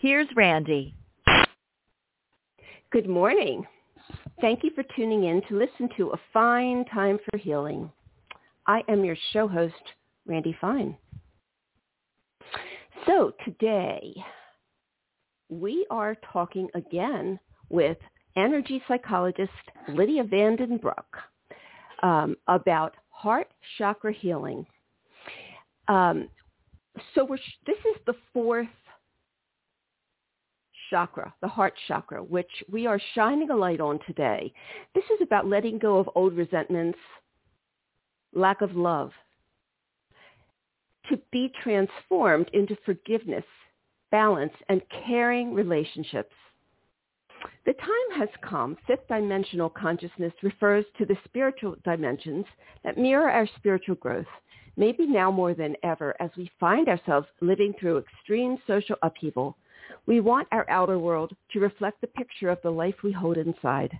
here's Randy. Good morning. Thank you for tuning in to listen to A Fine Time for Healing. I am your show host, Randy Fine. So today, we are talking again with energy psychologist Lydia Van den Broeck um, about heart chakra healing. Um, so this is the fourth chakra, the heart chakra, which we are shining a light on today. This is about letting go of old resentments, lack of love, to be transformed into forgiveness, balance, and caring relationships. The time has come. Fifth dimensional consciousness refers to the spiritual dimensions that mirror our spiritual growth, maybe now more than ever as we find ourselves living through extreme social upheaval. We want our outer world to reflect the picture of the life we hold inside.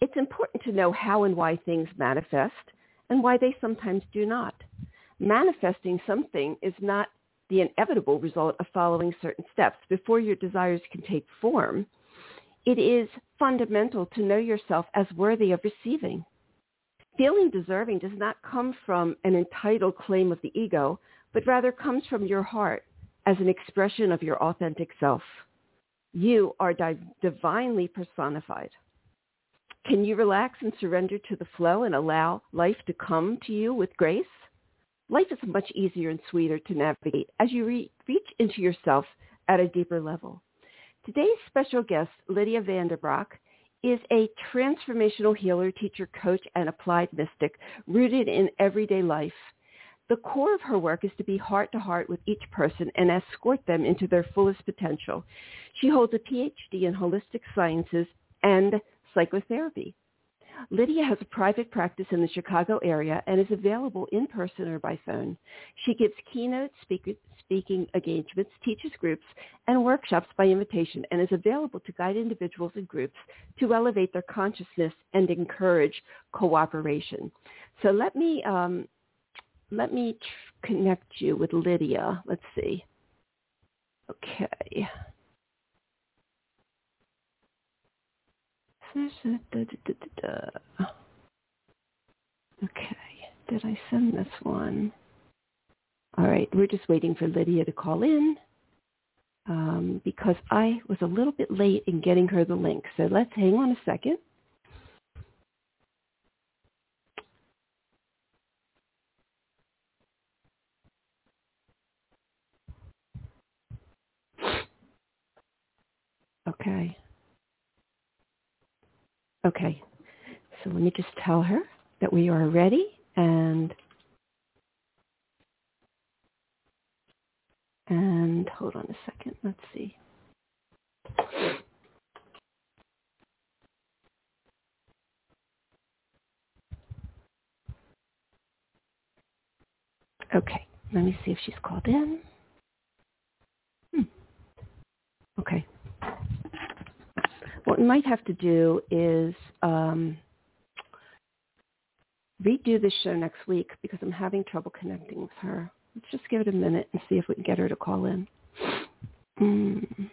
It's important to know how and why things manifest and why they sometimes do not manifesting something is not the inevitable result of following certain steps before your desires can take form. It is fundamental to know yourself as worthy of receiving. Feeling deserving does not come from an entitled claim of the ego, but rather comes from your heart as an expression of your authentic self. You are di- divinely personified. Can you relax and surrender to the flow and allow life to come to you with grace? life is much easier and sweeter to navigate as you re- reach into yourself at a deeper level. Today's special guest, Lydia Van den Broeck, is a transformational healer, teacher, coach, and applied mystic rooted in everyday life. The core of her work is to be heart to heart with each person and escort them into their fullest potential. She holds a PhD in holistic sciences and psychotherapy. Lydia has a private practice in the Chicago area and is available in person or by phone. She gives keynote speaking engagements, teaches groups, and workshops by invitation and is available to guide individuals and groups to elevate their consciousness and encourage cooperation. So let me um, let me tr- connect you with Lydia. Let's see. Okay. Okay, did I send this one? All right, we're just waiting for Lydia to call in um, because I was a little bit late in getting her the link. So let's hang on a second. Okay. Okay. So let me just tell her that we are ready and and hold on a second. Let's see. Okay, let me see if she's called in. Hmm. Okay what we might have to do is um, redo the show next week because I'm having trouble connecting with her. Let's just give it a minute and see if we can get her to call in. Mm.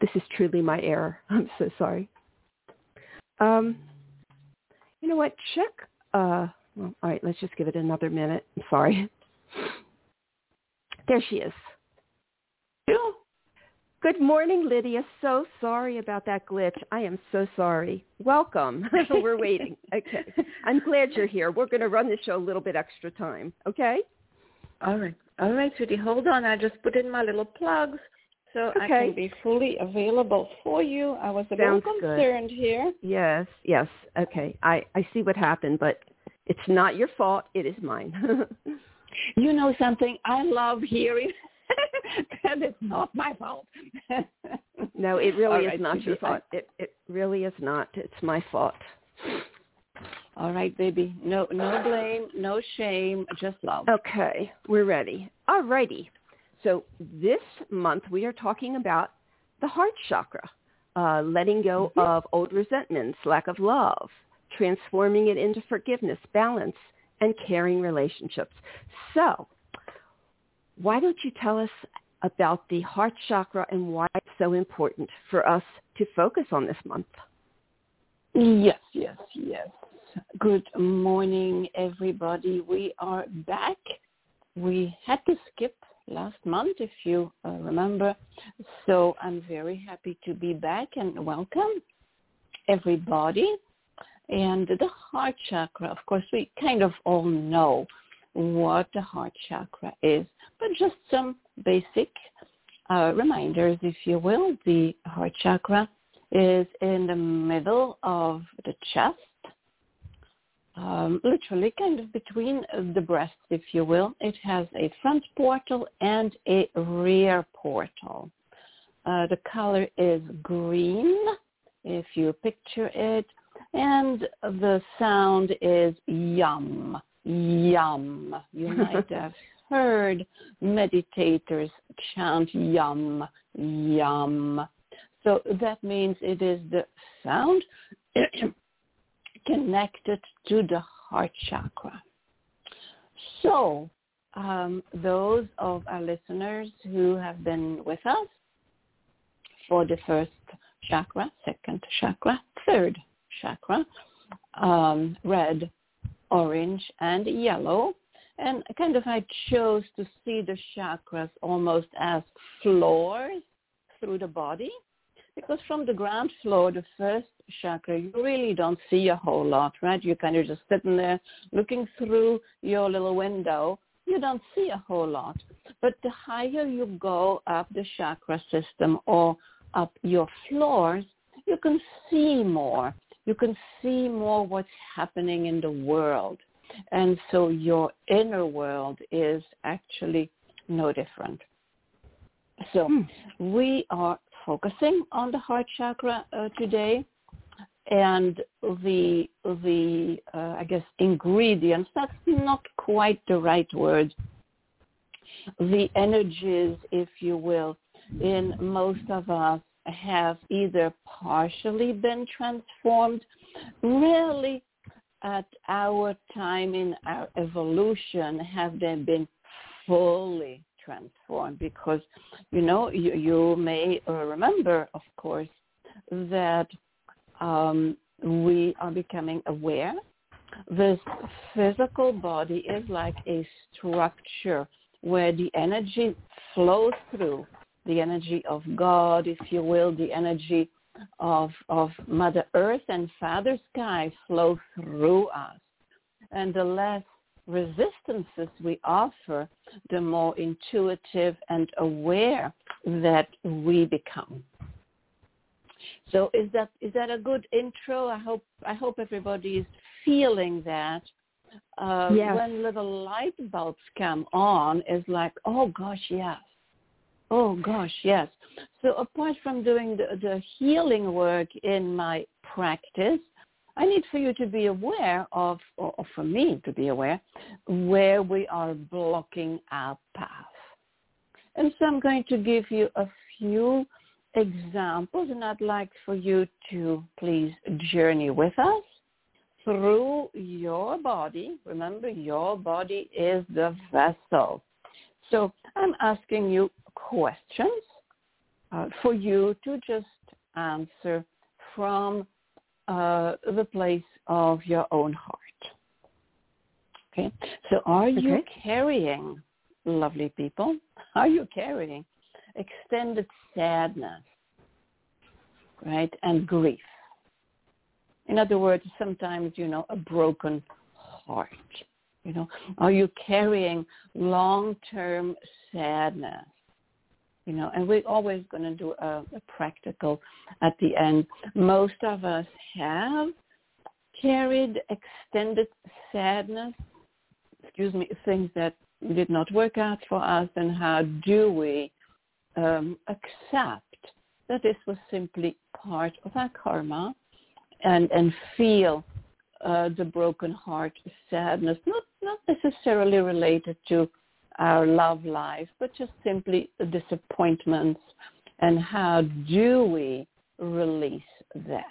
This is truly my error. I'm so sorry. Um, you know what? Check uh, well, all right, let's just give it another minute. I'm sorry. There she is. Good morning, Lydia. So sorry about that glitch. I am so sorry. Welcome. We're waiting. Okay. I'm glad you're here. We're going to run the show a little bit extra time. Okay? All right. All right, sweetie. Hold on. I just put in my little plugs so okay. I can be fully available for you. I was a Sounds little good. concerned here. Yes, yes. Okay. I, I see what happened, but it's not your fault. It is mine. You know something? I love hearing that it's not my fault. no, it really All is not your I- fault. It, it really is not. It's my fault. All right, baby. No, no blame, no shame, just love. Okay, we're ready. All righty. So this month we are talking about the heart chakra, uh, letting go Mm-hmm. of old resentments, lack of love, transforming it into forgiveness, balance, and caring relationships. So why don't you tell us about the heart chakra and why it's so important for us to focus on this month? Yes, yes, yes. Good morning, everybody. We are back. We had to skip last month, if you uh, remember. So I'm very happy to be back and welcome everybody. And the heart chakra, of course, we kind of all know what the heart chakra is, but just some basic uh, reminders, if you will. The heart chakra is in the middle of the chest, um, literally kind of between the breasts, if you will. It has a front portal and a rear portal. Uh, the color is green, if you picture it, and the sound is yum, yum. You might have heard meditators chant yum, yum. So that means it is the sound connected to the heart chakra. So um, those of our listeners who have been with us for the first chakra, second chakra, third chakra, um, red, orange, and yellow. And kind of I chose to see the chakras almost as floors through the body because from the ground floor, the first chakra, you really don't see a whole lot, right? You're kind of just sitting there looking through your little window. You don't see a whole lot. But the higher you go up the chakra system or up your floors, you can see more. You can see more what's happening in the world. And so your inner world is actually no different. So Hmm. we are focusing on the heart chakra uh, today and the the uh, I guess ingredients that's not quite the right word. The energies if you will in most of us have either partially been transformed really at our time in our evolution have they been fully transformed. Because you know you, you may uh, remember of course that um, we are becoming aware this physical body is like a structure where the energy flows through the energy of god if you will the energy of of mother earth and father sky flow through us and the less resistances we offer, the more intuitive and aware that we become. So is that is that a good intro? I hope I hope everybody is feeling that. Uh, Yes. When little light bulbs come on, is like, oh gosh, yes. Oh gosh, yes. So apart from doing the, the healing work in my practice, I need for you to be aware of, or, or for me to be aware, where we are blocking our path. And so I'm going to give you a few examples, and I'd like for you to please journey with us through your body. Remember, your body is the vessel. So I'm asking you questions uh, for you to just answer from uh, the place of your own heart. Okay, so are you carrying, lovely people, are you carrying extended sadness, right, and grief? In other words, sometimes, you know, a broken heart. You know, are you carrying long-term sadness? you know, and we're always going to do a, a practical at the end. Most of us have carried extended sadness, excuse me, things that did not work out for us, and how do we um, accept that this was simply part of our karma and, and feel uh, the broken heart sadness, not, not necessarily related to our love life, but just simply the disappointments and how do we release that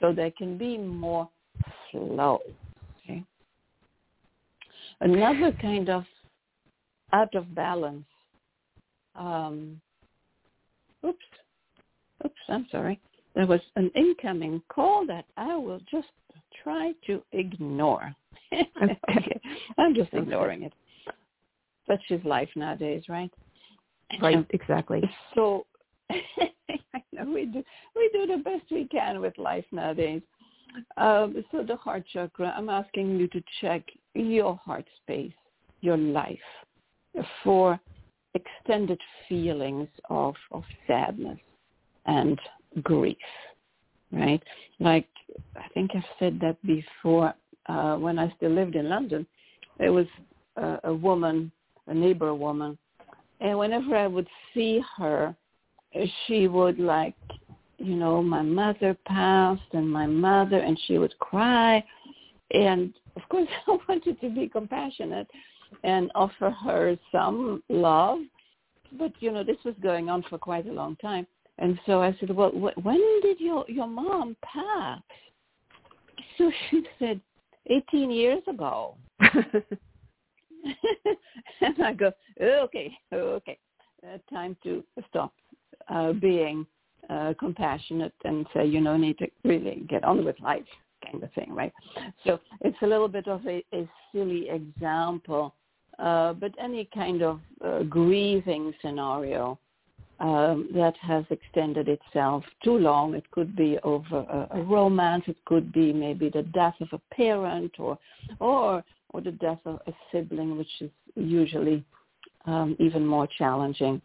so there can be more flow. Okay. Another kind of out of balance. Um, oops, oops, I'm sorry. There was an incoming call that I will just try to ignore. okay. I'm just ignoring it. Such is life nowadays, right? Right, exactly. So I know we do we do the best we can with life nowadays. Um, so the heart chakra, I'm asking you to check your heart space, your life, for extended feelings of, of sadness and grief, right? Like, I think I've said that before uh, when I still lived in London. There was a, a woman, a neighbor woman, and whenever I would see her, she would like you know, my mother passed and my mother, and she would cry. And of course, I wanted to be compassionate and offer her some love. But, you know, this was going on for quite a long time. And so I said, well, wh- when did your, your mom pass? So she said, 18 years ago. and I go, okay, okay, uh, time to stop uh, being uh, compassionate and say, you know, need to really get on with life kind of thing, right? So it's a little bit of a, a silly example, uh, but any kind of uh, grieving scenario um, that has extended itself too long, it could be over a, a romance, it could be maybe the death of a parent or, or, or the death of a sibling, which is usually um, even more challenging.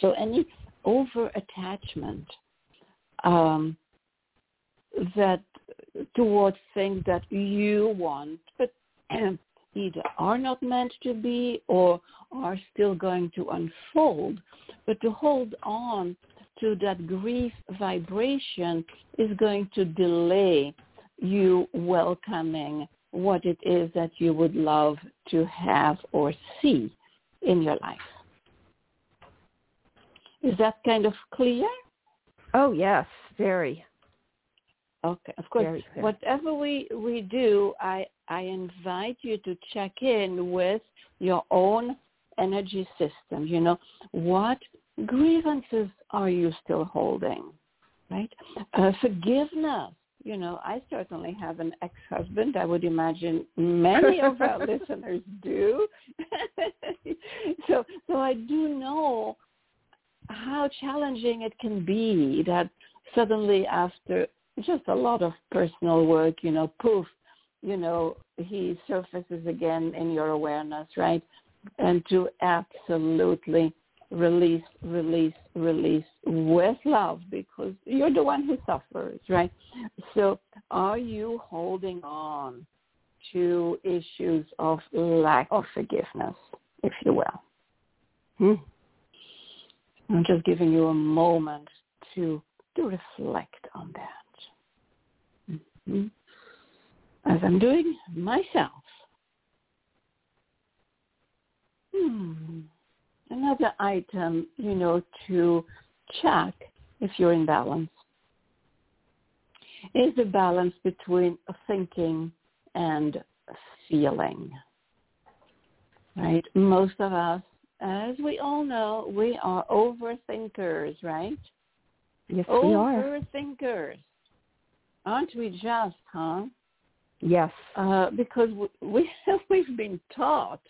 So any over attachment um, that towards things that you want, but either are not meant to be or are still going to unfold. But to hold on to that grief vibration is going to delay you welcoming what it is that you would love to have or see in your life. Is that kind of clear? Oh yes, very. Okay, of course. Whatever we we do, I I invite you to check in with your own energy system. You know, what grievances are you still holding? Right? Uh, forgiveness. You know, I certainly have an ex-husband. I would imagine many of our listeners do. so, so I do know how challenging it can be that suddenly after just a lot of personal work, you know, poof, you know, he surfaces again in your awareness, right? And to absolutely release, release, release with love because you're the one who suffers, right? So are you holding on to issues of lack of forgiveness, if you will? Hmm. I'm just giving you a moment to to reflect on that. As I'm doing myself. Hmm. Another item, you know, to check if you're in balance is the balance between thinking and feeling. Right? Most of us as we all know, we are overthinkers, right? Yes, we are. Overthinkers. Aren't we just, huh? Yes. Uh, because we, we've been taught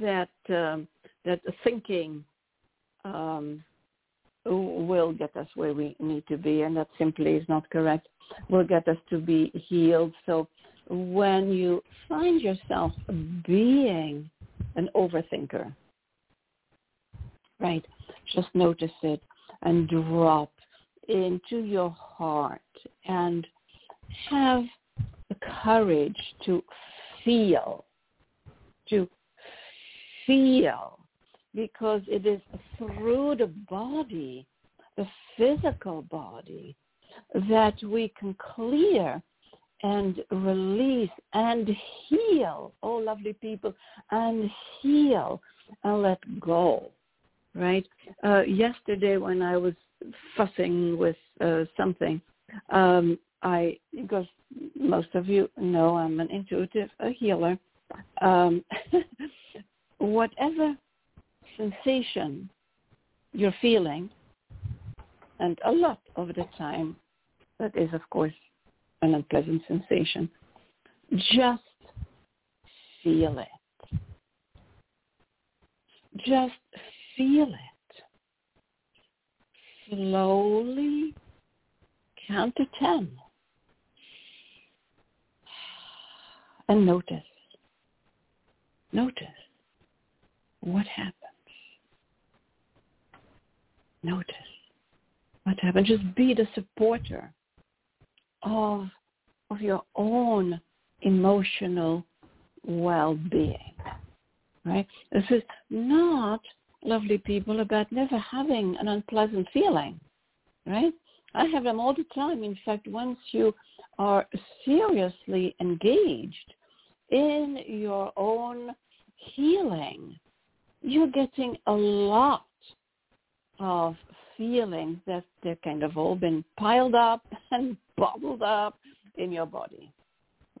that um, that thinking um, will get us where we need to be, and that simply is not correct. Will get us to be healed. So when you find yourself being an overthinker, right? Just notice it and drop into your heart and have the courage to feel, to feel, because it is through the body, the physical body, that we can clear and release and heal, oh lovely people, and heal and let go, right? Uh, yesterday when I was fussing with uh, something, um, I, because most of you know I'm an intuitive a healer, um, whatever sensation you're feeling, and a lot of the time, that is of course an unpleasant sensation. Just feel it. Just feel it. Slowly count to 10. And notice. Notice what happens. Notice what happens. Just be the supporter of of your own emotional well-being. Right? This is not lovely people about never having an unpleasant feeling. Right? I have them all the time. In fact, once you are seriously engaged in your own healing, you're getting a lot of feelings that they've kind of all been piled up and bottled up in your body,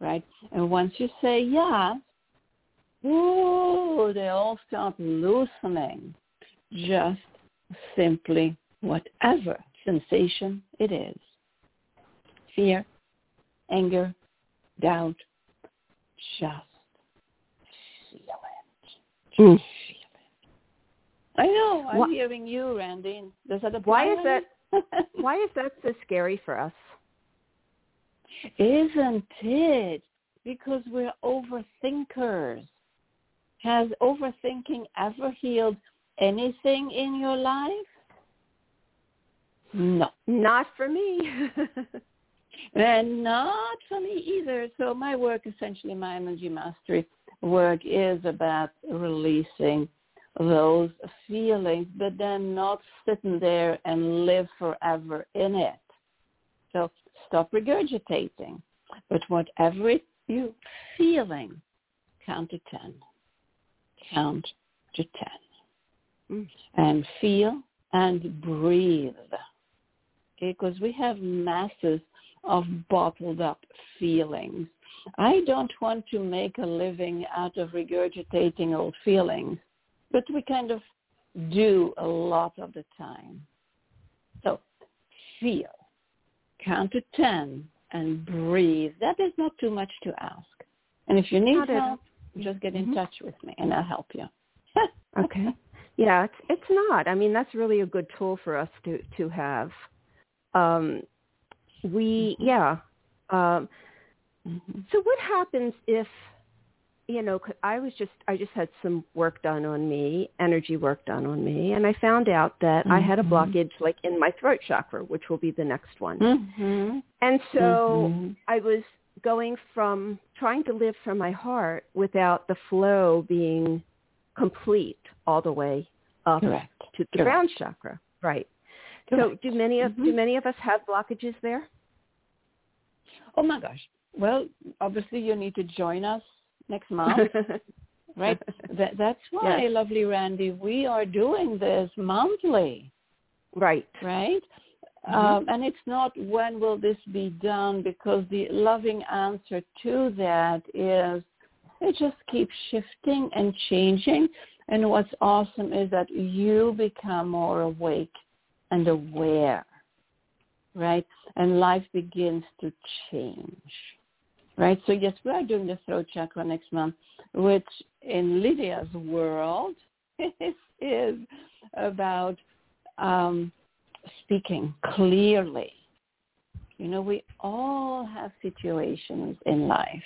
right? And once you say yes, ooh, they all start loosening. Just simply whatever sensation it is. Fear, anger, doubt, just feel it. Mm. I know. I'm what? hearing you, Randy. Does that apply? Why is that? why is that so scary for us? Isn't it? Because we're overthinkers. Has overthinking ever healed anything in your life? No. Not for me. and not for me either. So my work, essentially my energy mastery work is about releasing those feelings, but then not sitting there and live forever in it. So stop regurgitating. But whatever you're feeling, count to 10. Count to 10. Mm. And feel and breathe. okay Because we have masses of bottled up feelings. I don't want to make a living out of regurgitating old feelings but we kind of do a lot of the time. So feel, count to 10 and breathe. That is not too much to ask. And if you need help, just get in mm-hmm. touch with me and I'll help you. okay. Yeah, it's it's not. I mean, that's really a good tool for us to to have. Um, we mm-hmm. yeah. Um, mm-hmm. So what happens if you know, I was just I just had some work done on me, energy work done on me, and I found out that mm-hmm. I had a mm-hmm. blockage like in my throat chakra, which will be the next one. Mm-hmm. And so. I was going from trying to live from my heart without the flow being complete all the way up Correct. to the crown chakra. Right. Correct. So do many of do mm-hmm. many of us have blockages there? Oh my gosh. Well, obviously you need to join us next month. right? That, that's why, yes. lovely Randy, we are doing this monthly. Right. Right? Mm-hmm. Um, and it's not when will this be done because the loving answer to that is it just keeps shifting and changing. And what's awesome is that you become more awake and aware, right? And life begins to change right? So yes, we are doing the throat chakra next month, which in Lydia's world is, about um, speaking clearly. You know, we all have situations in life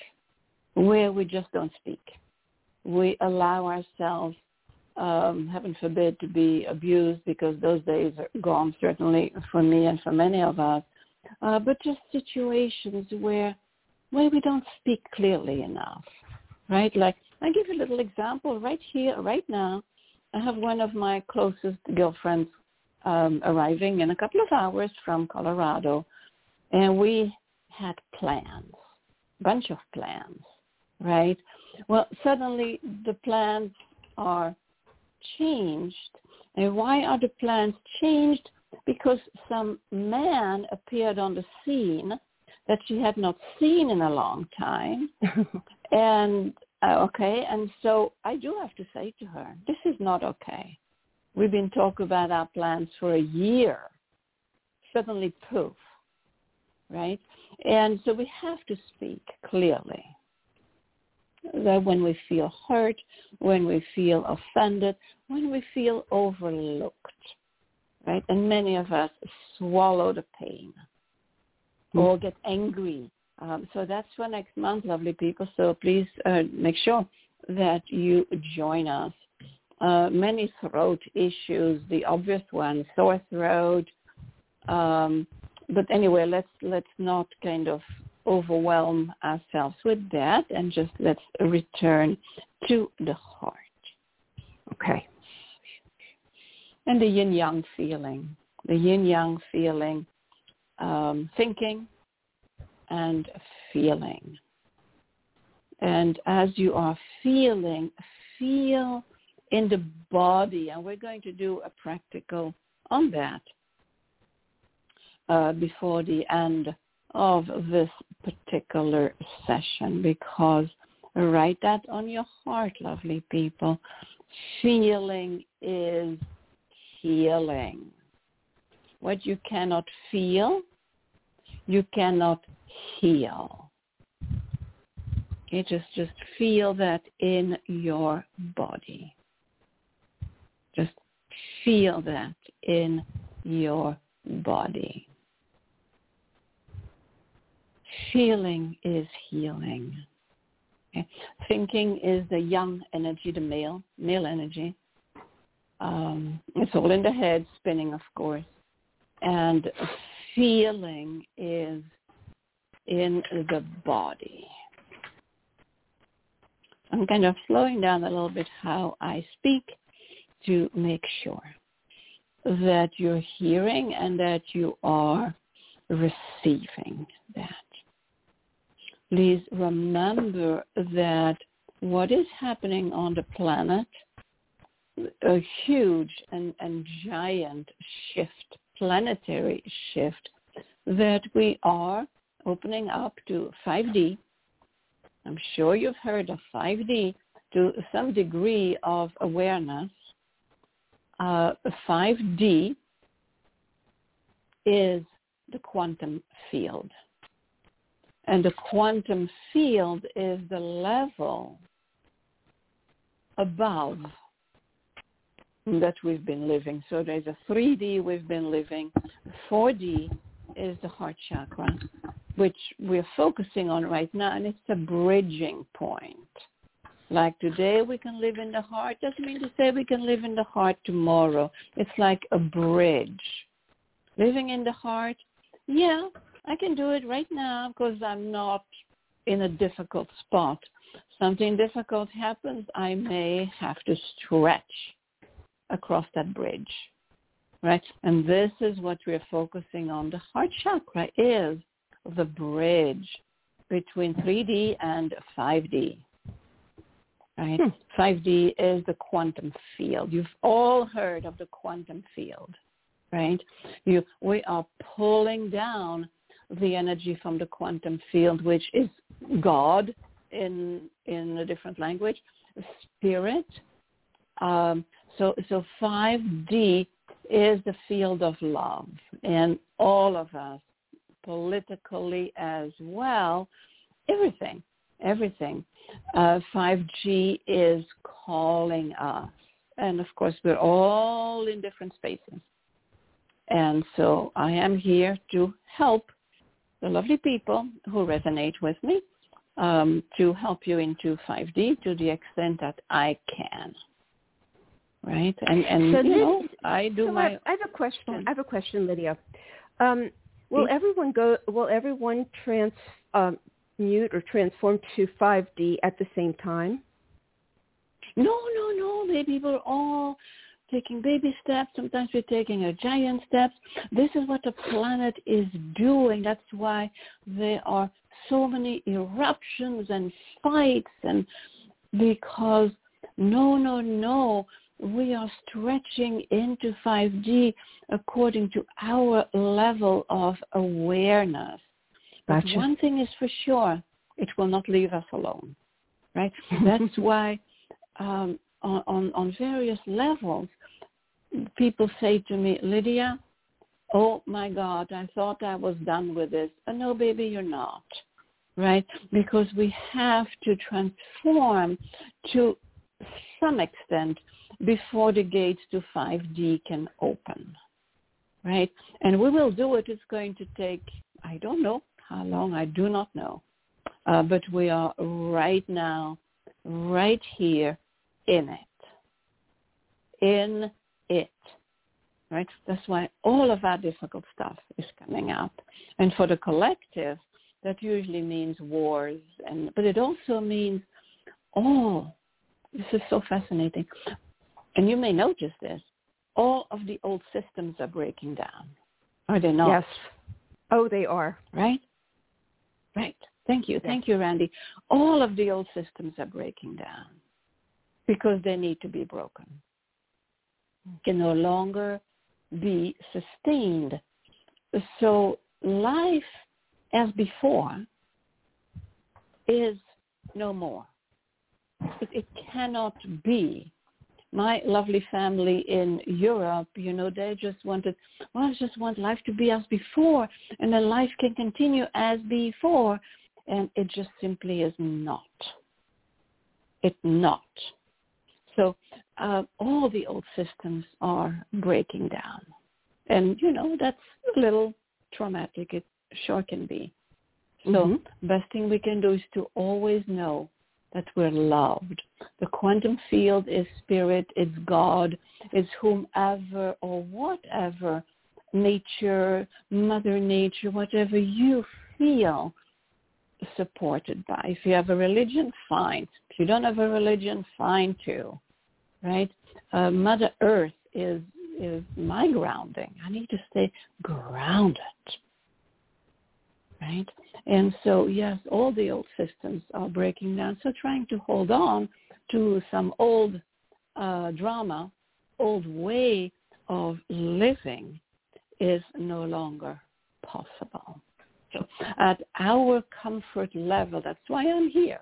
where we just don't speak. We allow ourselves um, heaven forbid, to be abused because those days are gone, certainly for me and for many of us. Uh, but just situations where where we don't speak clearly enough, right? Like I give you a little example right here, right now. I have one of my closest girlfriends um, arriving in a couple of hours from Colorado, and we had plans, bunch of plans, right? Well, suddenly the plans are changed. And why are the plans changed? Because some man appeared on the scene that she had not seen in a long time. and uh, okay, and so I do have to say to her, this is not okay. We've been talking about our plans for a year. Suddenly poof, right? And so we have to speak clearly that when we feel hurt, when we feel offended, when we feel overlooked, right? And many of us swallow the pain mm-hmm. or get angry. Um, so that's for next month, lovely people. So please uh, make sure that you join us. Uh, many throat issues, the obvious one, sore throat. Um, but anyway, let's let's not kind of overwhelm ourselves with that and just let's return to the heart. Okay. And the yin yang feeling, the yin yang feeling, um, thinking and feeling. And as you are feeling, feel in the body, and we're going to do a practical on that uh, before the end of this particular session because write that on your heart, lovely people. Feeling is healing. What you cannot feel, you cannot heal. Just just feel that in your body. Feel that in your body. Feeling is healing. Okay. Thinking is the yang energy, the male, male energy. Um, it's all in the head, spinning, of course. And feeling is in the body. I'm kind of slowing down a little bit how I speak to make sure that you're hearing and that you are receiving that please remember that what is happening on the planet, a huge and, and giant shift, planetary shift, that we are opening up to 5D. I'm sure you've heard of 5D to some degree of awareness. Uh, 5D is the quantum field. And the quantum field is the level above that we've been living. So there's a 3D we've been living. 4D is the heart chakra, which we're focusing on right now, and it's a bridging point. Like today we can live in the heart doesn't mean to say we can live in the heart tomorrow. It's like a bridge. Living in the heart, yeah, I can do it right now because I'm not in a difficult spot. Something difficult happens, I may have to stretch across that bridge, right? And this is what we're focusing on. The heart chakra is the bridge between 3D and 5D. Right? Hmm. 5D is the quantum field. You've all heard of the quantum field, right? You, we are pulling down the energy from the quantum field, which is God in in a different language, spirit. Um, so so 5D is the field of love, and all of us, politically as well, everything, everything. Uh, 5D is calling us, and of course we're all in different spaces. And so I am here to help the lovely people who resonate with me um, to help you into 5D to the extent that I can. right? And and so you this, know, I do so my. I, I have a question. I have a question, Lydia. Um, will everyone go? Will everyone trans um, mute or transform to 5D at the same time? No, no, no, baby. We're all taking baby steps. Sometimes we're taking a giant steps. This is what the planet is doing. That's why there are so many eruptions and fights and because no, no, no, we are stretching into 5D according to our level of awareness. But one thing is for sure, it will not leave us alone, right? That's why um, on, on, on various levels, people say to me, Lydia, oh my God, I thought I was done with this. Uh, no, baby, you're not, right? Because we have to transform to some extent before the gates to 5D can open, right? And we will do it. It's going to take, I don't know how long, I do not know. Uh, but we are right now, right here in it. In it. Right? That's why all of our difficult stuff is coming up. And for the collective, that usually means wars and but it also means all. this is so fascinating. And you may notice this. All of the old systems are breaking down. Are they not? Yes. Oh, they are. Right? Right. Thank you. Thank you, Randy. All of the old systems are breaking down because they need to be broken. Can no longer be sustained. So life as before is no more. It, it cannot be. My lovely family in Europe, you know, they just wanted, well, I just want life to be as before, and then life can continue as before, and it just simply is not. It not. So uh, all the old systems are breaking down. And, you know, that's a little traumatic. It sure can be. So Mhm. best thing we can do is to always know that we're loved. The quantum field is spirit, it's God, it's whomever or whatever nature, mother nature, whatever you feel supported by. If you have a religion, fine. If you don't have a religion, fine too, right? Uh, Mother Earth is is my grounding. I need to stay grounded, right? And so, yes, all the old systems are breaking down. So trying to hold on to some old uh, drama, old way of living is no longer possible. So at our comfort level, that's why I'm here,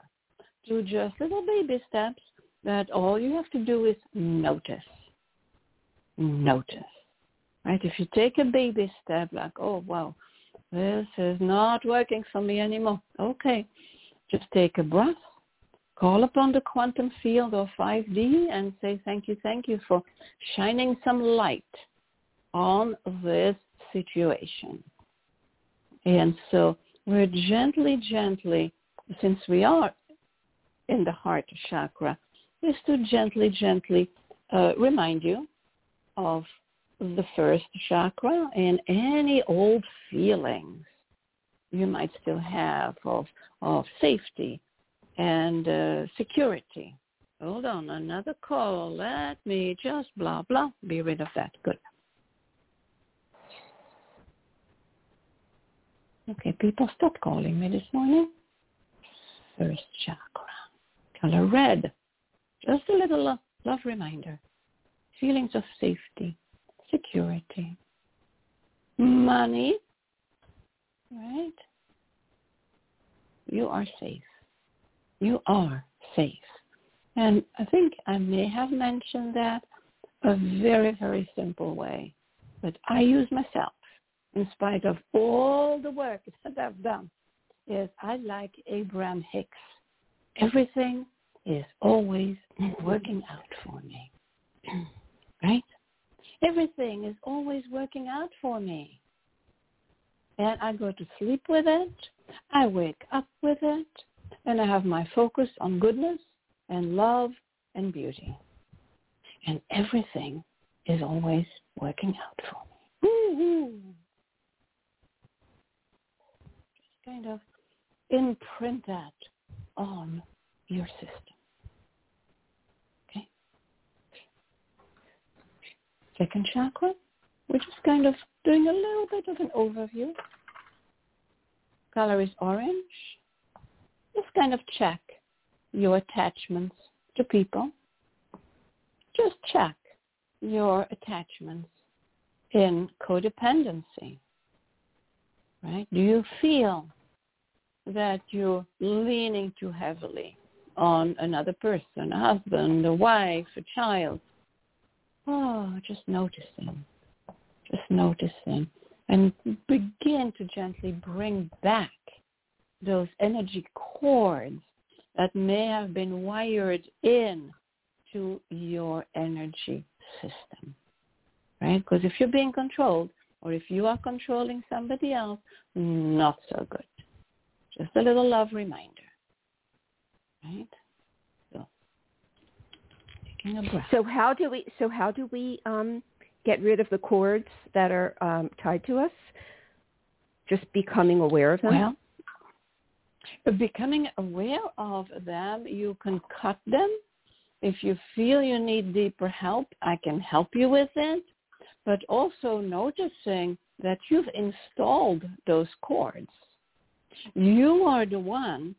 to just little baby steps that all you have to do is notice. Notice. Right? If you take a baby step like, oh, wow, this is not working for me anymore. Okay. Just take a breath. Call upon the quantum field or 5D and say thank you, thank you for shining some light on this situation. And so we're gently, gently, since we are in the heart chakra, is to gently, gently uh, remind you of the first chakra and any old feelings you might still have of, of safety and uh, security. Hold on, another call. Let me just blah, blah, be rid of that. Good. Okay, people, stop calling me this morning. First chakra, color red. Just a little love, love reminder. Feelings of safety, security, money, right? You are safe. You are safe. And I think I may have mentioned that a very, very simple way that I use myself in spite of all the work that I've done is I like Abraham Hicks. Everything is always working out for me. Right? Everything is always working out for me. And I go to sleep with it. I wake up with it. And I have my focus on goodness and love and beauty. and everything is always working out for me. Just kind of imprint that on your system. Okay? Second chakra, we're just kind of doing a little bit of an overview. Color is orange. Just kind of check your attachments to people. Just check your attachments in codependency. Right? Do you feel that you're leaning too heavily on another person, a husband, a wife, a child? Oh, just noticing. Just noticing. And begin to gently bring back those energy cords that may have been wired in to your energy system, right? Because if you're being controlled or if you are controlling somebody else, not so good. Just a little love reminder, right? So, taking a breath. So how do we? So how do we um, get rid of the cords that are um, tied to us? Just becoming aware of them. Well, becoming aware of them, you can cut them. If you feel you need deeper help, I can help you with it. But also noticing that you've installed those cords. You are the one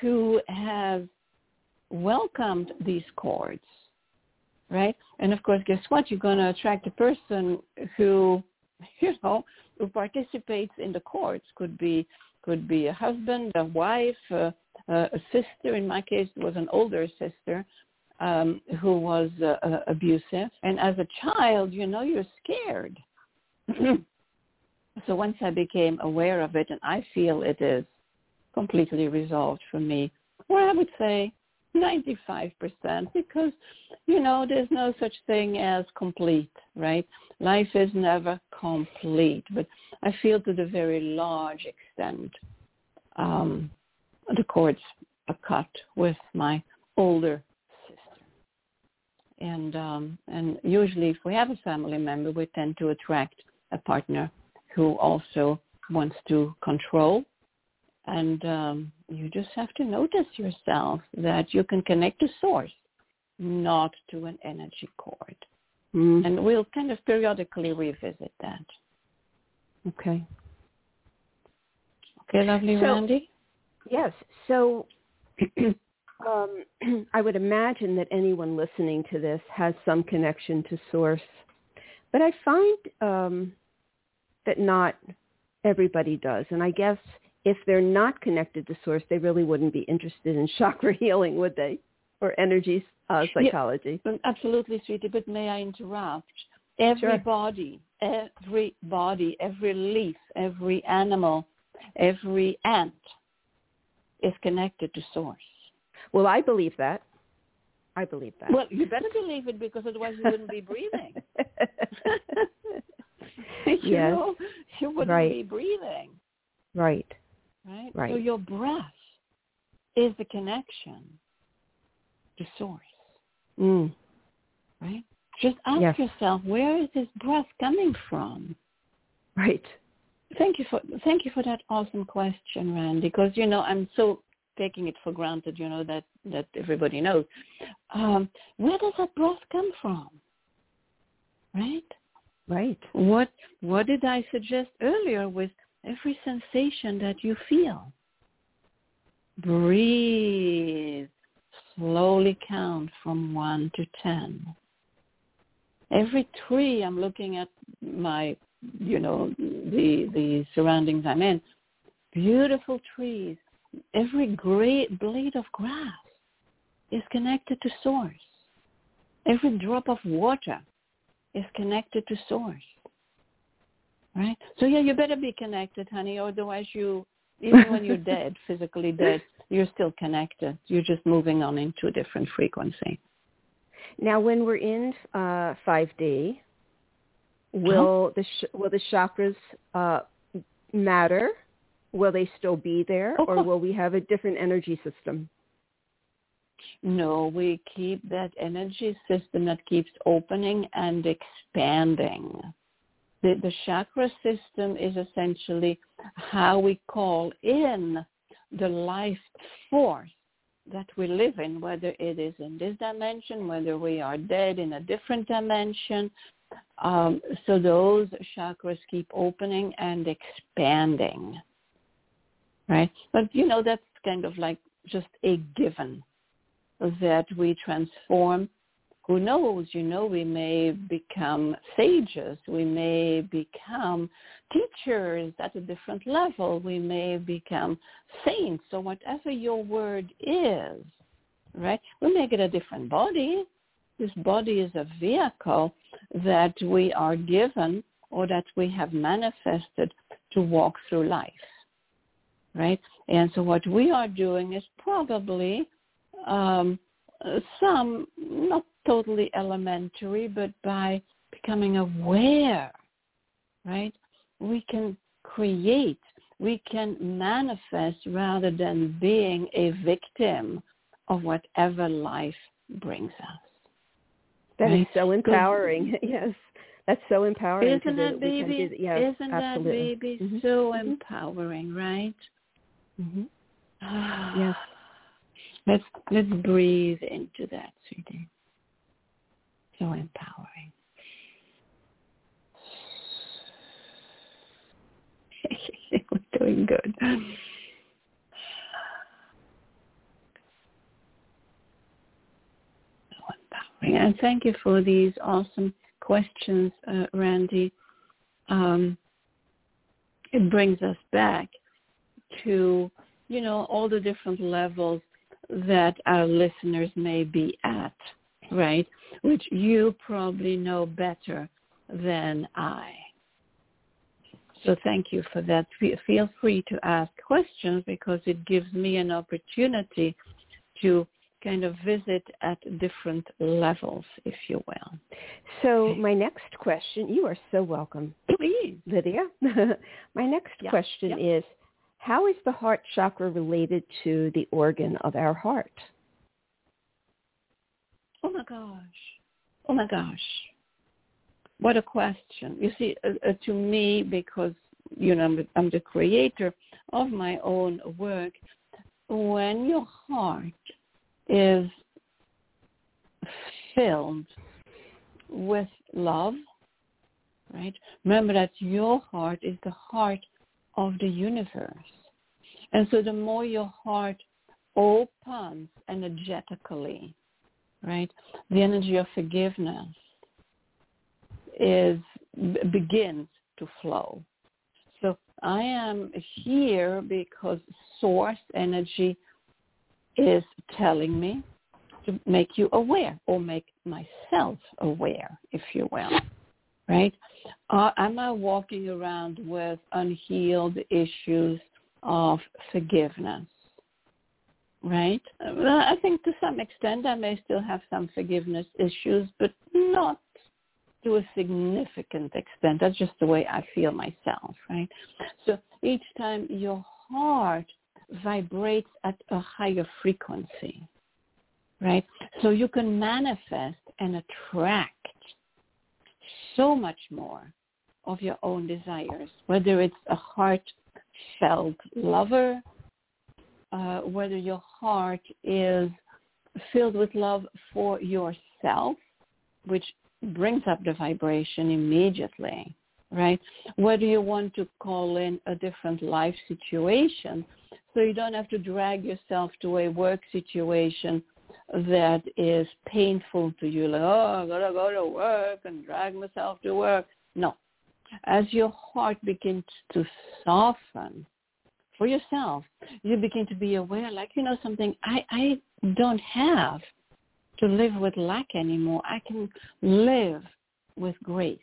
who has welcomed these cords, right? And of course, guess what? You're going to attract a person who, you know, who participates in the courts. Could be could be a husband, a wife, uh, a sister. In my case, it was an older sister um, who was uh, uh, abusive. And as a child, you know, you're scared. so once I became aware of it, and I feel it is completely resolved for me, or I would say 95% because, you know, there's no such thing as complete, right? Life is never complete, but I feel to the very large extent um, the cords are cut with my older sister. And, um, and usually if we have a family member, we tend to attract a partner who also wants to control and um, you just have to notice yourself that you can connect to source, not to an energy cord. Mm. And we'll kind of periodically revisit that. Okay. Okay, lovely so, Randy? Yes. So um, I would imagine that anyone listening to this has some connection to source. But I find um, that not everybody does. And I guess – if they're not connected to source, they really wouldn't be interested in chakra healing, would they? Or energy uh, psychology. Yeah, absolutely, sweetie. But may I interrupt? Every body, every body, every leaf, every animal, every ant is connected to source. Well, I believe that. I believe that. Well, you better believe it because otherwise you wouldn't be breathing. you yes. know, you wouldn't right. be breathing. Right right? Right. So your breath is the connection to source. Mm. Right? Just ask yes. yourself, where is this breath coming from? Right. Thank you for thank you for that awesome question, Randy. Because you know I'm so taking it for granted, you know that that everybody knows. Um, where does that breath come from? Right. Right. What What did I suggest earlier with every sensation that you feel. Breathe. Slowly count from 1 to 10. Every tree, I'm looking at my, you know, the, the surroundings I'm in. Beautiful trees. Every great blade of grass is connected to source. Every drop of water is connected to source right? So yeah, you better be connected, honey. Otherwise, you even when you're dead, physically dead, you're still connected. You're just moving on into a different frequency. Now, when we're in uh, 5D, will the sh- will the chakras uh, matter? Will they still be there, oh, or will we have a different energy system? No, we keep that energy system that keeps opening and expanding. The, the chakra system is essentially how we call in the life force that we live in, whether it is in this dimension, whether we are dead in a different dimension. Um, so those chakras keep opening and expanding, right? But you know that's kind of like just a given that we transform who knows, you know, we may become sages. We may become teachers at a different level. We may become saints or whatever your word is, right? We may get a different body. This body is a vehicle that we are given or that we have manifested to walk through life, right? And so what we are doing is probably um, some, not totally elementary, but by becoming aware, right? We can create, we can manifest rather than being a victim of whatever life brings us. That right? is so empowering. yes. That's so empowering. Isn't that baby? Yes, Isn't absolutely. that baby mm-hmm. so mm-hmm. empowering, right? Mm-hmm. yes. Let's let's breathe into that, sweetie. So empowering. We're doing good. So empowering. And thank you for these awesome questions, uh, Randy. Um, it brings us back to, you know, all the different levels that our listeners may be at, right? Which you probably know better than I. So thank you for that. Feel free to ask questions because it gives me an opportunity to kind of visit at different levels, if you will. So my next question, you are so welcome, Please. Lydia. my next yeah. question yeah. is, how is the heart chakra related to the organ of our heart? Oh my gosh. Oh my gosh. What a question. You see, uh, uh, to me, because, you know, I'm, I'm the creator of my own work, when your heart is filled with love, right? Remember that your heart is the heart of the universe. And so the more your heart opens energetically, right, the energy of forgiveness is begins to flow. So I am here because source energy is telling me to make you aware or make myself aware, if you will right? Uh, am I walking around with unhealed issues of forgiveness? Right? I think to some extent I may still have some forgiveness issues, but not to a significant extent. That's just the way I feel myself, right? So each time your heart vibrates at a higher frequency, right? So you can manifest and attract so much more of your own desires, whether it's a heartfelt lover, uh, whether your heart is filled with love for yourself, which brings up the vibration immediately, right? Whether you want to call in a different life situation, so you don't have to drag yourself to a work situation that is painful to you, like, oh, I gotta go to work and drag myself to work. No. As your heart begins to soften for yourself, you begin to be aware, like, you know, something, I, I don't have to live with lack anymore. I can live with grace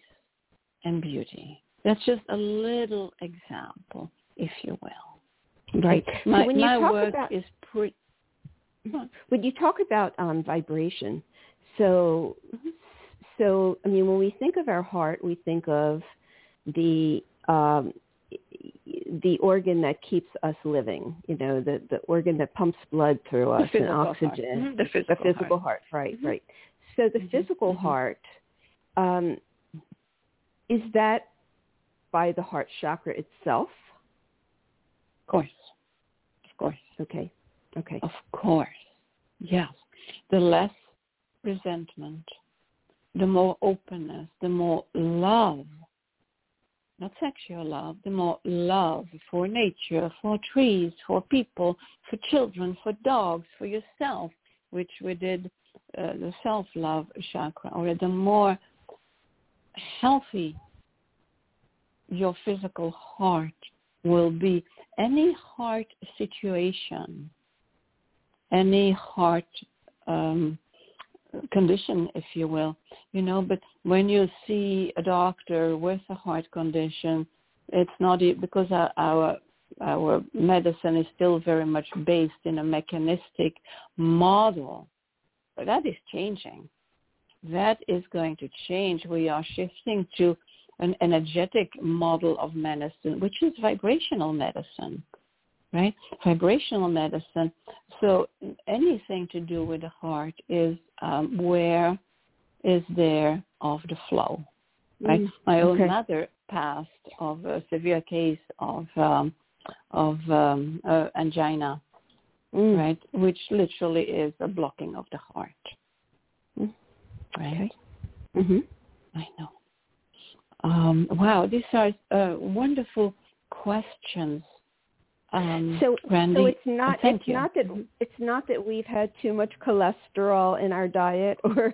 and beauty. That's just a little example, if you will. Right. My, so my work about... is pretty when you talk about um, vibration, so mm-hmm. so I mean, when we think of our heart, we think of the um, the organ that keeps us living. You know, the the organ that pumps blood through us and oxygen. Mm-hmm. The physical, the physical heart. heart. Right, mm-hmm. right. So the mm-hmm. physical mm-hmm. heart um, is that by the heart chakra itself? Of course, of course. Okay, okay. Of course, yes. The less resentment, the more openness, the more love not sexual love, the more love for nature, for trees, for people, for children, for dogs, for yourself, which we did uh, the self-love chakra, or the more healthy your physical heart will be. Any heart situation, any heart um, condition, if you will, you know, but when you see a doctor with a heart condition, it's not because our, our medicine is still very much based in a mechanistic model. But that is changing. That is going to change. We are shifting to an energetic model of medicine, which is vibrational medicine right? Vibrational medicine. So anything to do with the heart is um, where is there of the flow, right? Mm, My own okay. mother passed of a severe case of um, of um, uh, angina, mm. right? Which literally is a blocking of the heart, mm. right? Okay. Mm-hmm. I know. Um, wow, these are uh, wonderful questions um, so, Randy, so it's not it's you. not that it's not that we've had too much cholesterol in our diet or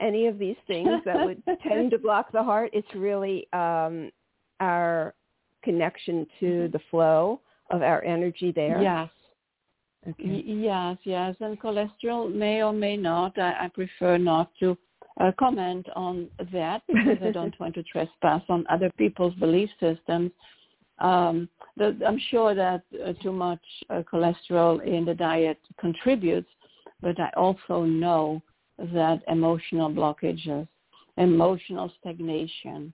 any of these things that would tend to block the heart. It's really um, our connection to mm-hmm. the flow of our energy there. Yes. Okay. Yes, yes, and cholesterol may or may not. I, I prefer not to uh, comment on that because I don't want to trespass on other people's belief systems. Um, the, I'm sure that uh, too much uh, cholesterol in the diet contributes, but I also know that emotional blockages, emotional stagnation,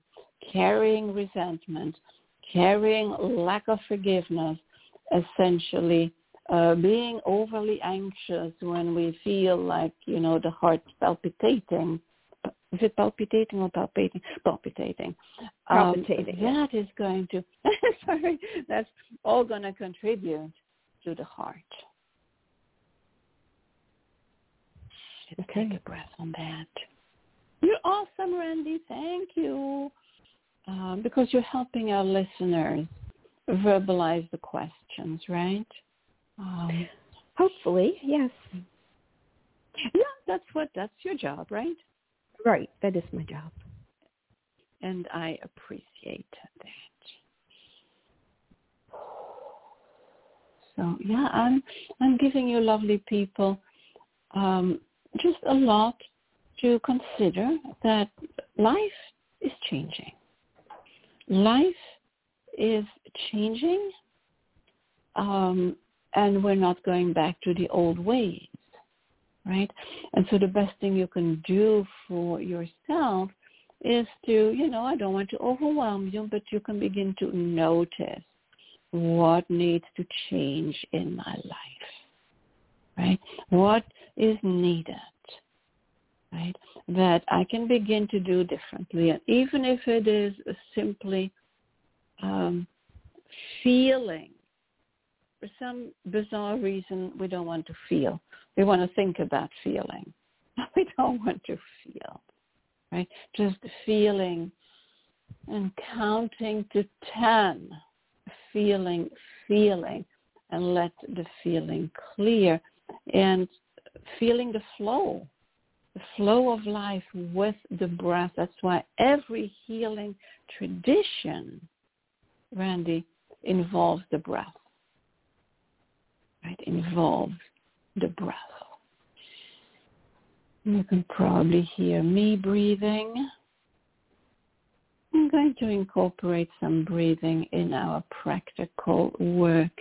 carrying resentment, carrying lack of forgiveness, essentially uh, being overly anxious when we feel like, you know, the heart palpitating, is it palpitating or palpating? Palpitating. Palpitating. Um, that is going to, sorry, that's all going to contribute to the heart. okay. Take a breath on that. You're awesome, Randy. Thank you. Um, because you're helping our listeners verbalize the questions, right? Um, Hopefully, yes. Yeah, that's what that's your job, right? Right. That is my job. And I appreciate that. So yeah, I'm I'm giving you lovely people um, just a lot to consider that life is changing. Life is changing, um, and we're not going back to the old ways right? And so the best thing you can do for yourself is to, you know, I don't want to overwhelm you, but you can begin to notice what needs to change in my life, right? What is needed, right? That I can begin to do differently. And even if it is simply um, feeling for some bizarre reason, we don't want to feel. We want to think about feeling. We don't want to feel, right? Just feeling and counting to 10, feeling, feeling, and let the feeling clear and feeling the flow, the flow of life with the breath. That's why every healing tradition, Randy, involves the breath right, involves the breath. You can probably hear me breathing. I'm going to incorporate some breathing in our practical work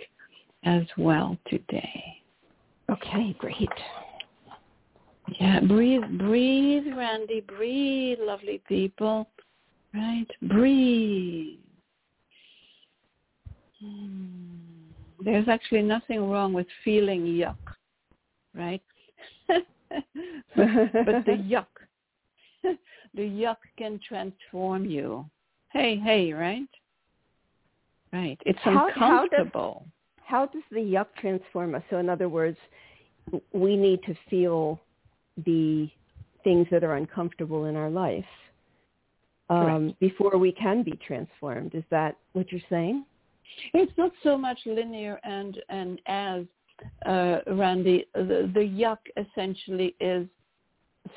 as well today. Okay, great. Yeah, breathe, breathe, Randy, breathe, lovely people. Right? Breathe. Hmm. There's actually nothing wrong with feeling yuck, right? but, the yuck, the yuck can transform you. Hey, hey, right? Right. It's How- how does- uncomfortable. How does the yuck transform us? So in other words, we need to feel the things that are uncomfortable in our life um, before we can be transformed. Is that what you're saying? It's not so much linear and and as uh, Randy, the, the yuck essentially is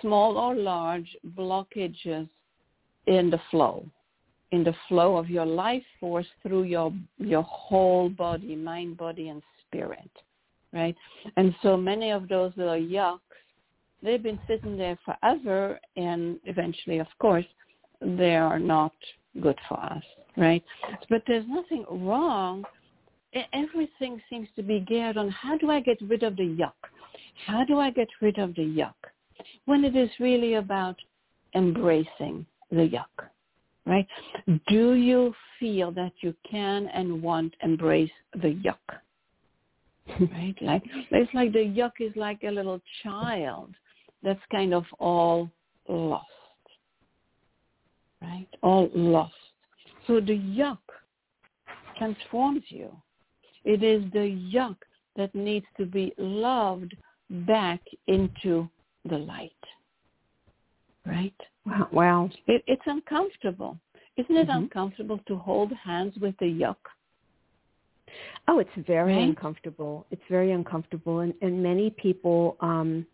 small or large blockages in the flow, in the flow of your life force through your your whole body, mind, body, and spirit, right? And so many of those little yucks, they've been sitting there forever, and eventually, of course, they are not good for us, right? But there's nothing wrong. Everything seems to be geared on how do I get rid of the yuck? How do I get rid of the yuck? When it is really about embracing the yuck, right? Do you feel that you can and want embrace the yuck? right? Like it's like the yuck is like a little child that's kind of all lost, right? All lost. So the yuck transforms you. It is the yuck that needs to be loved back into the light, right? Wow. Wow. It, it's uncomfortable. Isn't it Mhm. uncomfortable to hold hands with the yuck? Oh, it's very Right? uncomfortable. It's very uncomfortable, and and many people, um,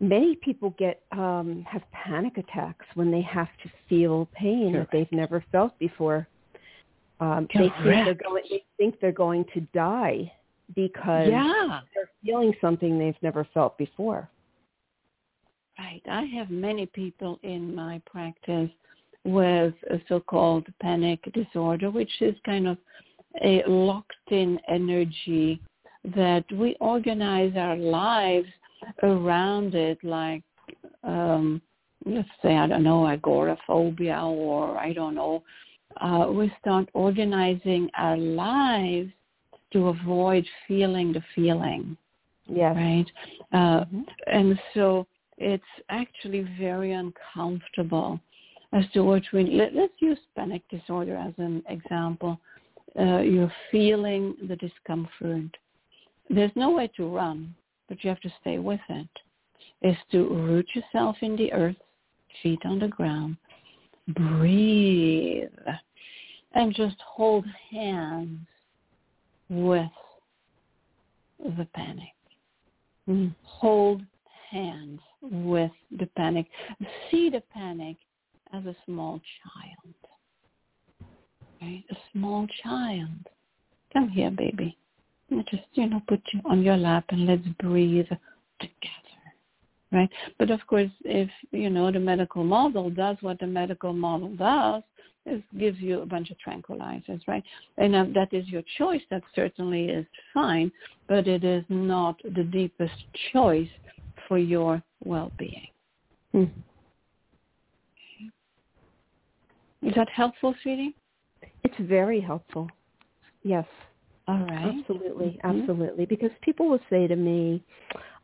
many people get um, have panic attacks when they have to feel pain that they've never felt before. Um, they think they're going. They think they're going to die because Yeah. they're feeling something they've never felt before. Right. I have many people in my practice with a so-called panic disorder, which is kind of a locked-in energy that we organize our lives around it like, um, let's say, I don't know, agoraphobia or I don't know. Uh, we start organizing our lives to avoid feeling the feeling Yeah. right? Uh, Mhm. And so it's actually very uncomfortable as to what we, let, let's use panic disorder as an example. Uh, you're feeling the discomfort. There's no way to run, but you have to stay with it. Is to root yourself in the earth, feet on the ground, breathe, and just hold hands with the panic Mm. hold hands with the panic. See the panic as a small child. Right? A small child. Come here, baby. Me just, you know, put you on your lap and let's breathe together. Right? But of course, if, you know, the medical model does what the medical model does, it gives you a bunch of tranquilizers, right? And uh, that is your choice. That certainly is fine but it is not the deepest choice for your well-being. Mm. Is that helpful, sweetie? It's very helpful. Yes. All right. Absolutely, Mhm. absolutely. Because people will say to me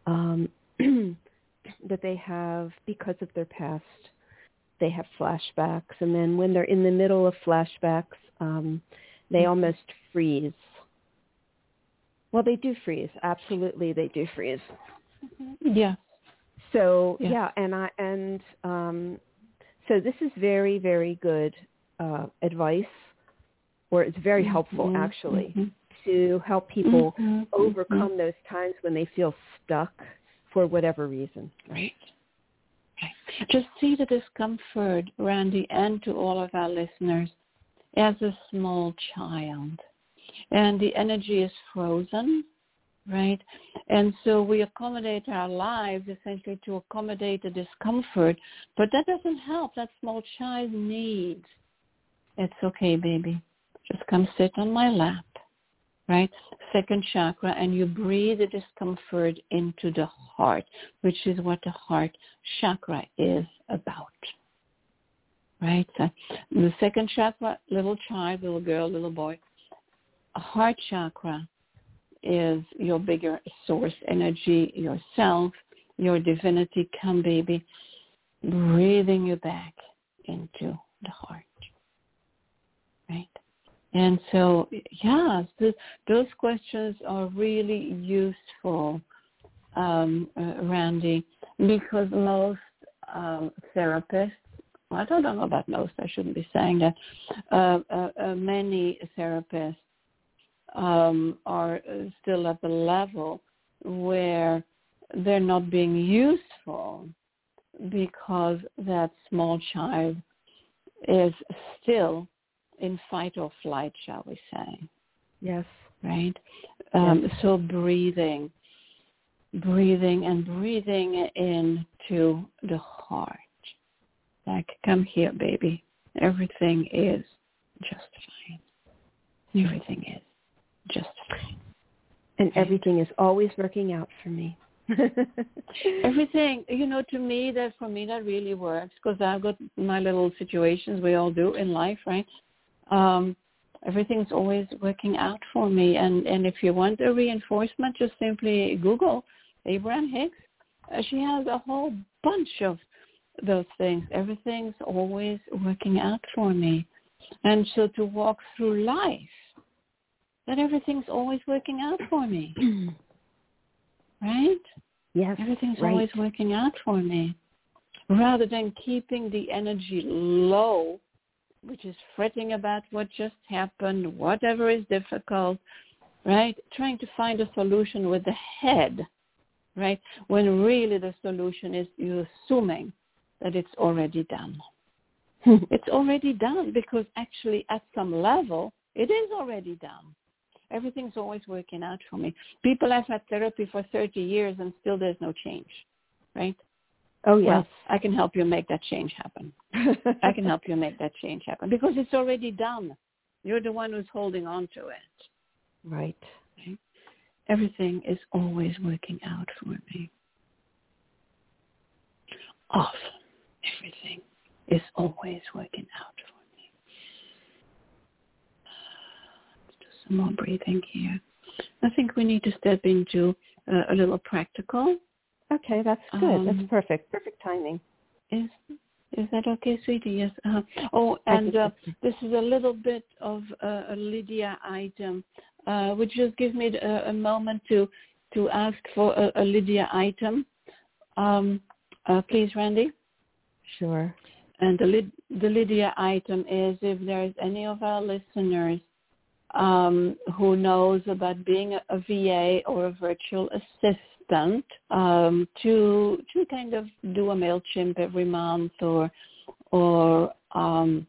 um, that they have, because of their past, they have flashbacks, and then when they're in the middle of flashbacks, um, they Mhm. almost freeze. Well, they do freeze. Absolutely, they do freeze. Yeah. So Yeah. yeah, and I and um, so this is very very good uh, advice, or it's very helpful Mhm. actually Mhm. To help people Mhm. overcome those times when they feel stuck for whatever reason. Right. Right. Just see the discomfort, Randy, and to all of our listeners, as a small child. And the energy is frozen, right? And so we accommodate our lives essentially to accommodate the discomfort, but that doesn't help. That small child needs. It's okay, baby. Just come sit on my lap, right? Second chakra, and you breathe the discomfort into the heart, which is what the heart chakra is about. Right? So the second chakra, little child, little girl, little boy. heart chakra is your bigger source energy, yourself, your divinity. Come, baby, breathing you back into the heart. And so, yes, those questions are really useful, um, uh, Randy, because most um, therapists, I don't know about most, I shouldn't be saying that, uh, uh, uh many therapists um, are still at the level where they're not being useful because that small child is still in fight or flight, shall we say. Yes. Right? Um, yes. So breathing, breathing and breathing into the heart. Like, come here, baby. Everything is just fine. Everything is just fine. And everything is always working out for me. everything, you know, to me, that for me, that really works because I've got my little situations we all do in life, right? Um, everything's always working out for me. And, and if you want a reinforcement, just simply Google Abraham Hicks. Uh, she has a whole bunch of those things. Everything's always working out for me. And so to walk through life that everything's always working out for me. right? Yes. Everything's right. always working out for me. Rather than keeping the energy low, which is fretting about what just happened, whatever is difficult, right? Trying to find a solution with the head, right? When really the solution is you assuming that it's already done. it's already done because actually at some level it is already done everything's always working out for me. People have had therapy for 30 years and still there's no change, right? Oh yes. Well, I can help you make that change happen. I can help you make that change happen because it's already done. You're the one who's holding on to it. Right. right? Everything is always working out for me. Often, everything is always working out for me. Let's do some more breathing here. I think we need to step into uh, a little practical. Okay, that's good. Um, that's perfect. Perfect timing. Is is that okay, sweetie? Yes. Uh, oh, and uh, this is a little bit of uh, a Lydia item. Uh, would you just give me a, a, moment to to ask for a, a Lydia item, um, uh, please, Randy? Sure. And the, the Lydia item is if there's any of our listeners um, who knows about being a, a VA or a virtual assistant um, to to kind of do a Mailchimp every month or or um,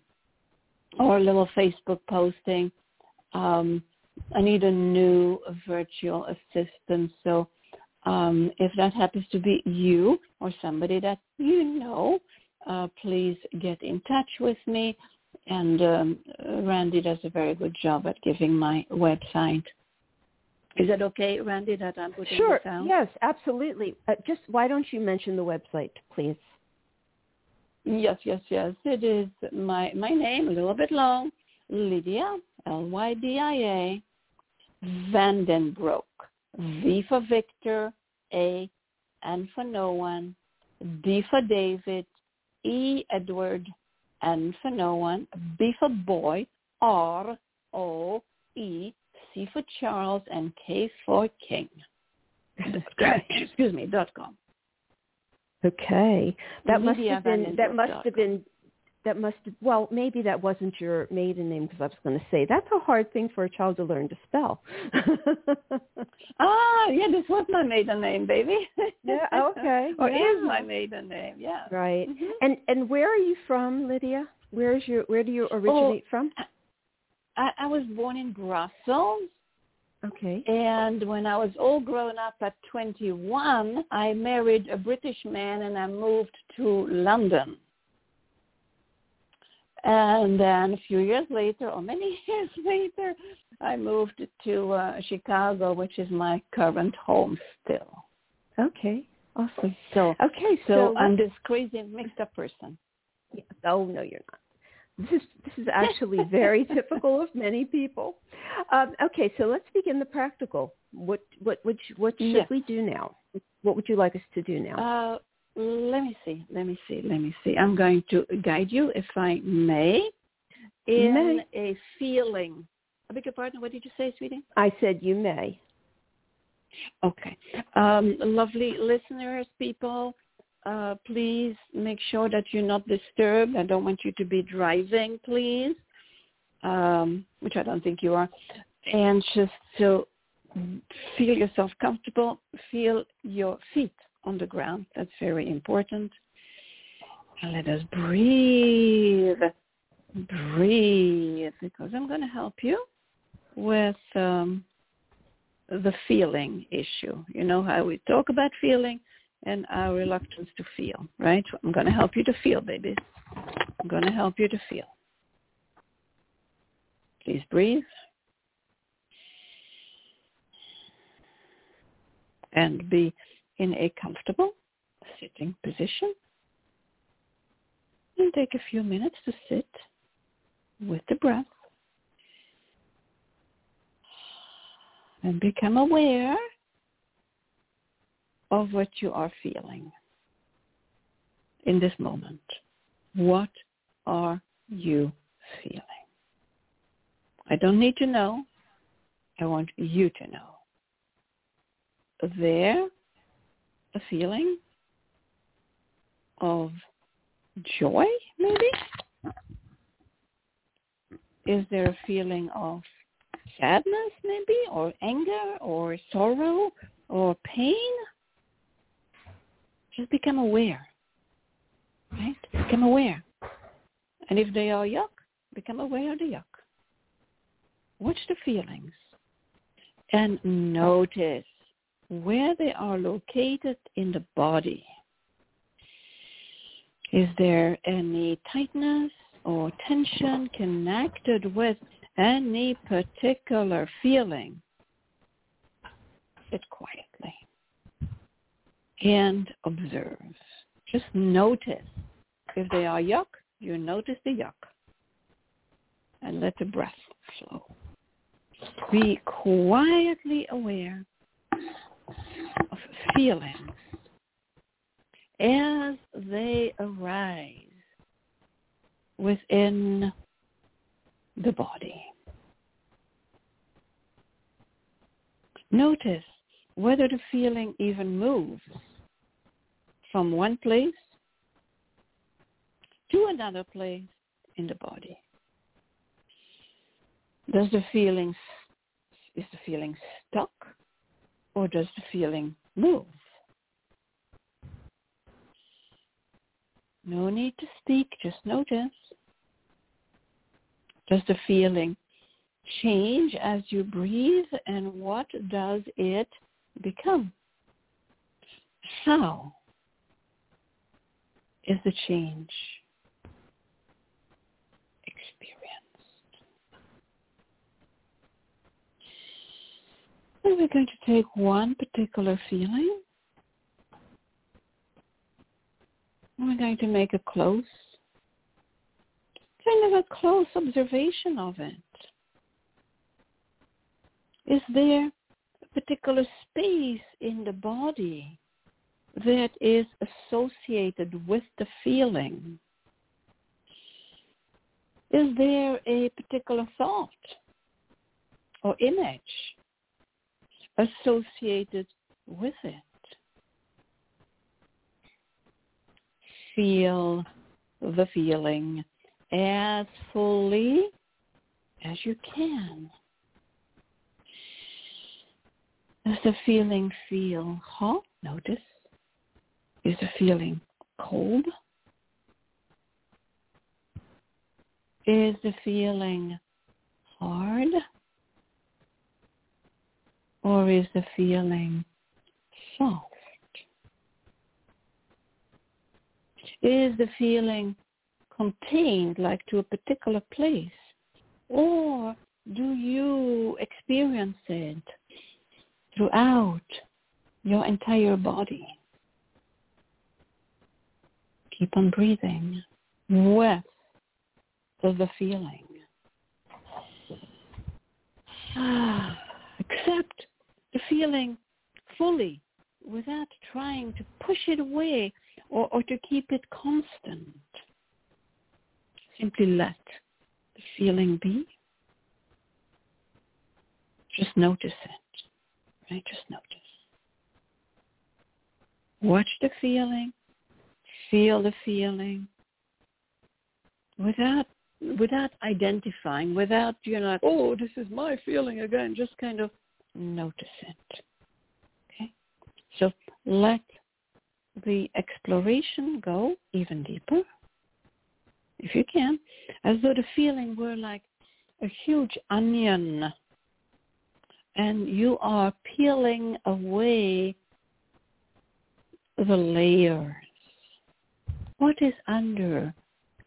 or a little Facebook posting. Um, I need a new virtual assistant. So um, if that happens to be you or somebody that you know, uh, please get in touch with me and um, Randy does a very good job at giving my website. Is that okay, Randy, that I'm putting sure. this out? Yes, absolutely. Uh, just why don't you mention the website, please? Yes, yes, yes. It is my my name, a little bit long, Lydia, L-Y-D-I-A, Van den Broeck, V for Victor, A, N for no one, D for David, E, Edward, N for no one, B for boy, R O E, C for Charles, and K for King. Excuse me. dot com. Okay, that must have been that must have been that must have, well maybe that wasn't your maiden name because I was going to say that's a hard thing for a child to learn to spell. ah, yeah, this was my maiden name, baby. yeah, okay. or yeah. is my maiden name? Yeah. Right. Mm-hmm. And and where are you from, Lydia? Where is your where do you originate oh, from? I, I was born in Brussels. Okay. And when I was all grown up at 21, I married a British man and I moved to London. And then a few years later, or many years later, I moved to uh, Chicago, which is my current home still. Okay, awesome. So okay, so, so I'm this crazy mixed up person. Yeah. Oh no, you're not. This is this is actually very typical of many people. Um, okay, so let's begin the practical. What what what what should yes. we do now? What would you like us to do now? Uh, let me see. Let me see. Let me see. I'm going to guide you, if I may, in may. a feeling. I beg your pardon. What did you say, sweetie? I said you may. Okay. Um, lovely listeners, people, uh, please make sure that you're not disturbed. I don't want you to be driving, please, um, which I don't think you are. And just to feel yourself comfortable, feel your feet on the ground. That's very important. And let us breathe, breathe, because I'm going to help you with um, the feeling issue. You know how we talk about feeling and our reluctance to feel, right? I'm going to help you to feel, baby. I'm going to help you to feel. Please breathe. And be in a comfortable sitting position. And take a few minutes to sit with the breath. And become aware of what you are feeling in this moment. What are you feeling? I don't need to know. I want you to know. There, a feeling of joy, maybe? Is there a feeling of sadness, maybe, or anger, or sorrow, or pain? Just become aware. Right? Become aware. And if they are yuck, become aware of the yuck. Watch the feelings. And notice where they are located in the body. Is there any tightness or tension connected with any particular feeling? Sit quietly and observe. Just notice. If they are yuck, you notice the yuck. And let the breath flow. Be quietly aware of feelings as they arise within the body. Notice whether the feeling even moves from one place to another place in the body. Does the feeling is the feeling stuck or does the feeling move? No need to speak, just notice. Does the feeling change as you breathe and what does it become. How is the change experienced? And we're going to take one particular feeling. And we're going to make a close, kind of a close observation of it. Is there particular space in the body that is associated with the feeling? Is there a particular thought or image associated with it? Feel the feeling as fully as you can. Does the feeling feel hot? Notice. Is the feeling cold? Is the feeling hard? Or is the feeling soft? Is the feeling contained like to a particular place? Or do you experience it throughout your entire body. Keep on breathing with the feeling. Accept the feeling fully without trying to push it away or, or to keep it constant. Simply let the feeling be. Just notice it, right? Just notice. Watch the feeling, feel the feeling without without identifying, without you know, oh, this is my feeling again. Just kind of notice it. Okay, so let the exploration go even deeper, if you can, as though the feeling were like a huge onion and you are peeling away the layers. What is under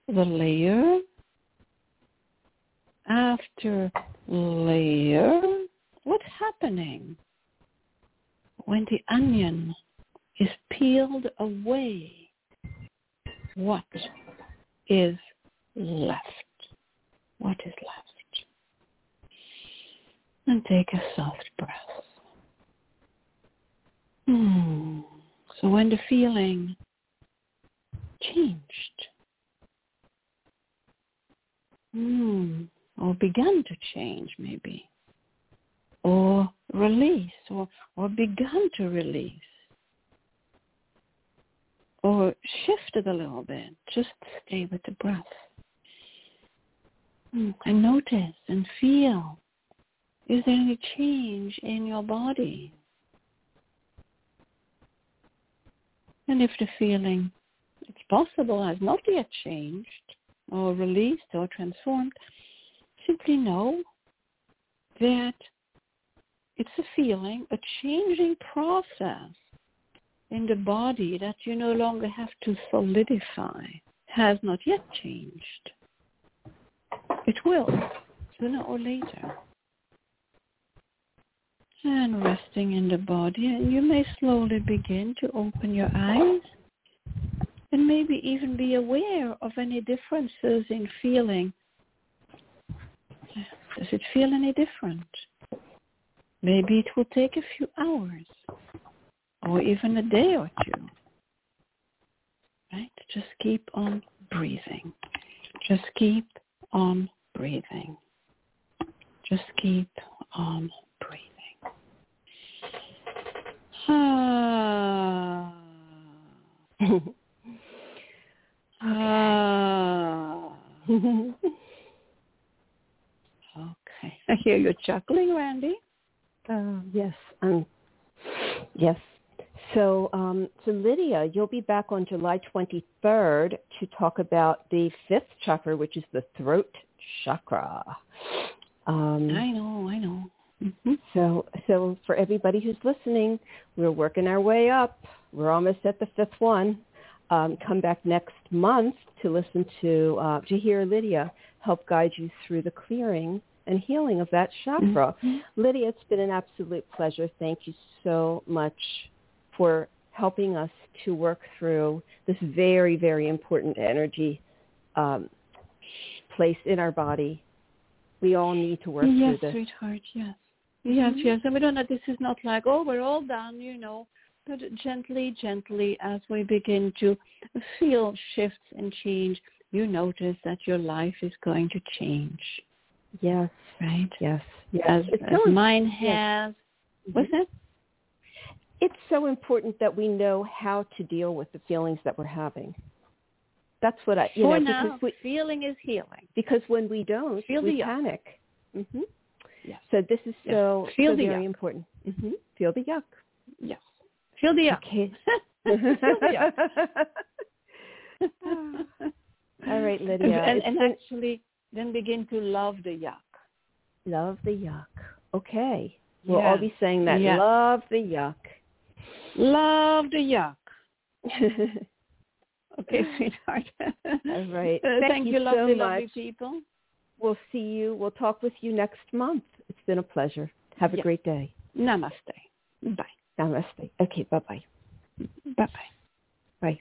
the layer? After layer, what's happening when the onion is peeled away? What is left? What is left? And take a soft breath. Hmm. So when the feeling changed, hmm, or began to change maybe, or release, or, or begun to release, or shifted a little bit, just stay with the breath. Hmm, and notice and feel, is there any change in your body? And if the feeling, it's possible, has not yet changed or released or transformed, simply know that it's a feeling, a changing process in the body that you no longer have to solidify has not yet changed. It will, sooner or later and resting in the body. And you may slowly begin to open your eyes and maybe even be aware of any differences in feeling. Does it feel any different? Maybe it will take a few hours or even a day or two. Right? Just keep on breathing. Just keep on breathing. Just keep on Ah. okay. I hear you chuckling, Randy. Uh, yes. Um, yes. So, um, so Lydia, you'll be back on July 23rd to talk about the fifth chakra, which is the throat chakra. Um, I know, I know. Mm-hmm. So, so for everybody who's listening, we're working our way up. We're almost at the fifth one. Um, come back next month to listen to uh, to hear Lydia help guide you through the clearing and healing of that chakra. Mm-hmm. Lydia, it's been an absolute pleasure. Thank you so much for helping us to work through this very, very important energy um, place in our body. We all need to work yes, through this. Yes, sweetheart. Yes. Yes, mm-hmm. yes. And we don't know, this is not like, oh, we're all done, you know, but gently, gently as we begin to feel shifts and change, you notice that your life is going to change. Yes. Right? Yes. Yes. As, as mine has. Yes. What's it? It's so important that we know how to deal with the feelings that we're having. That's what I, you For know, now, because we, feeling is healing. Because when we don't, Feel we panic. Mm-hmm. So this is so, yes. Feel so the very yuck. important. Mm-hmm. Feel the yuck. Yes. Feel the yuck. Okay. Feel the yuck. All right, Lydia. And, and actually then begin to love the yuck. Love the yuck. Okay. We'll all be saying that. Yes. Love the yuck. Love the yuck. okay, sweetheart. All right. Uh, thank, thank, you, you, lovely, so lovely much. people. We'll see you. We'll talk with you next month. It's been a pleasure. Have a yes. great day. Namaste. Bye. Namaste. Okay, bye-bye. Bye-bye. Bye.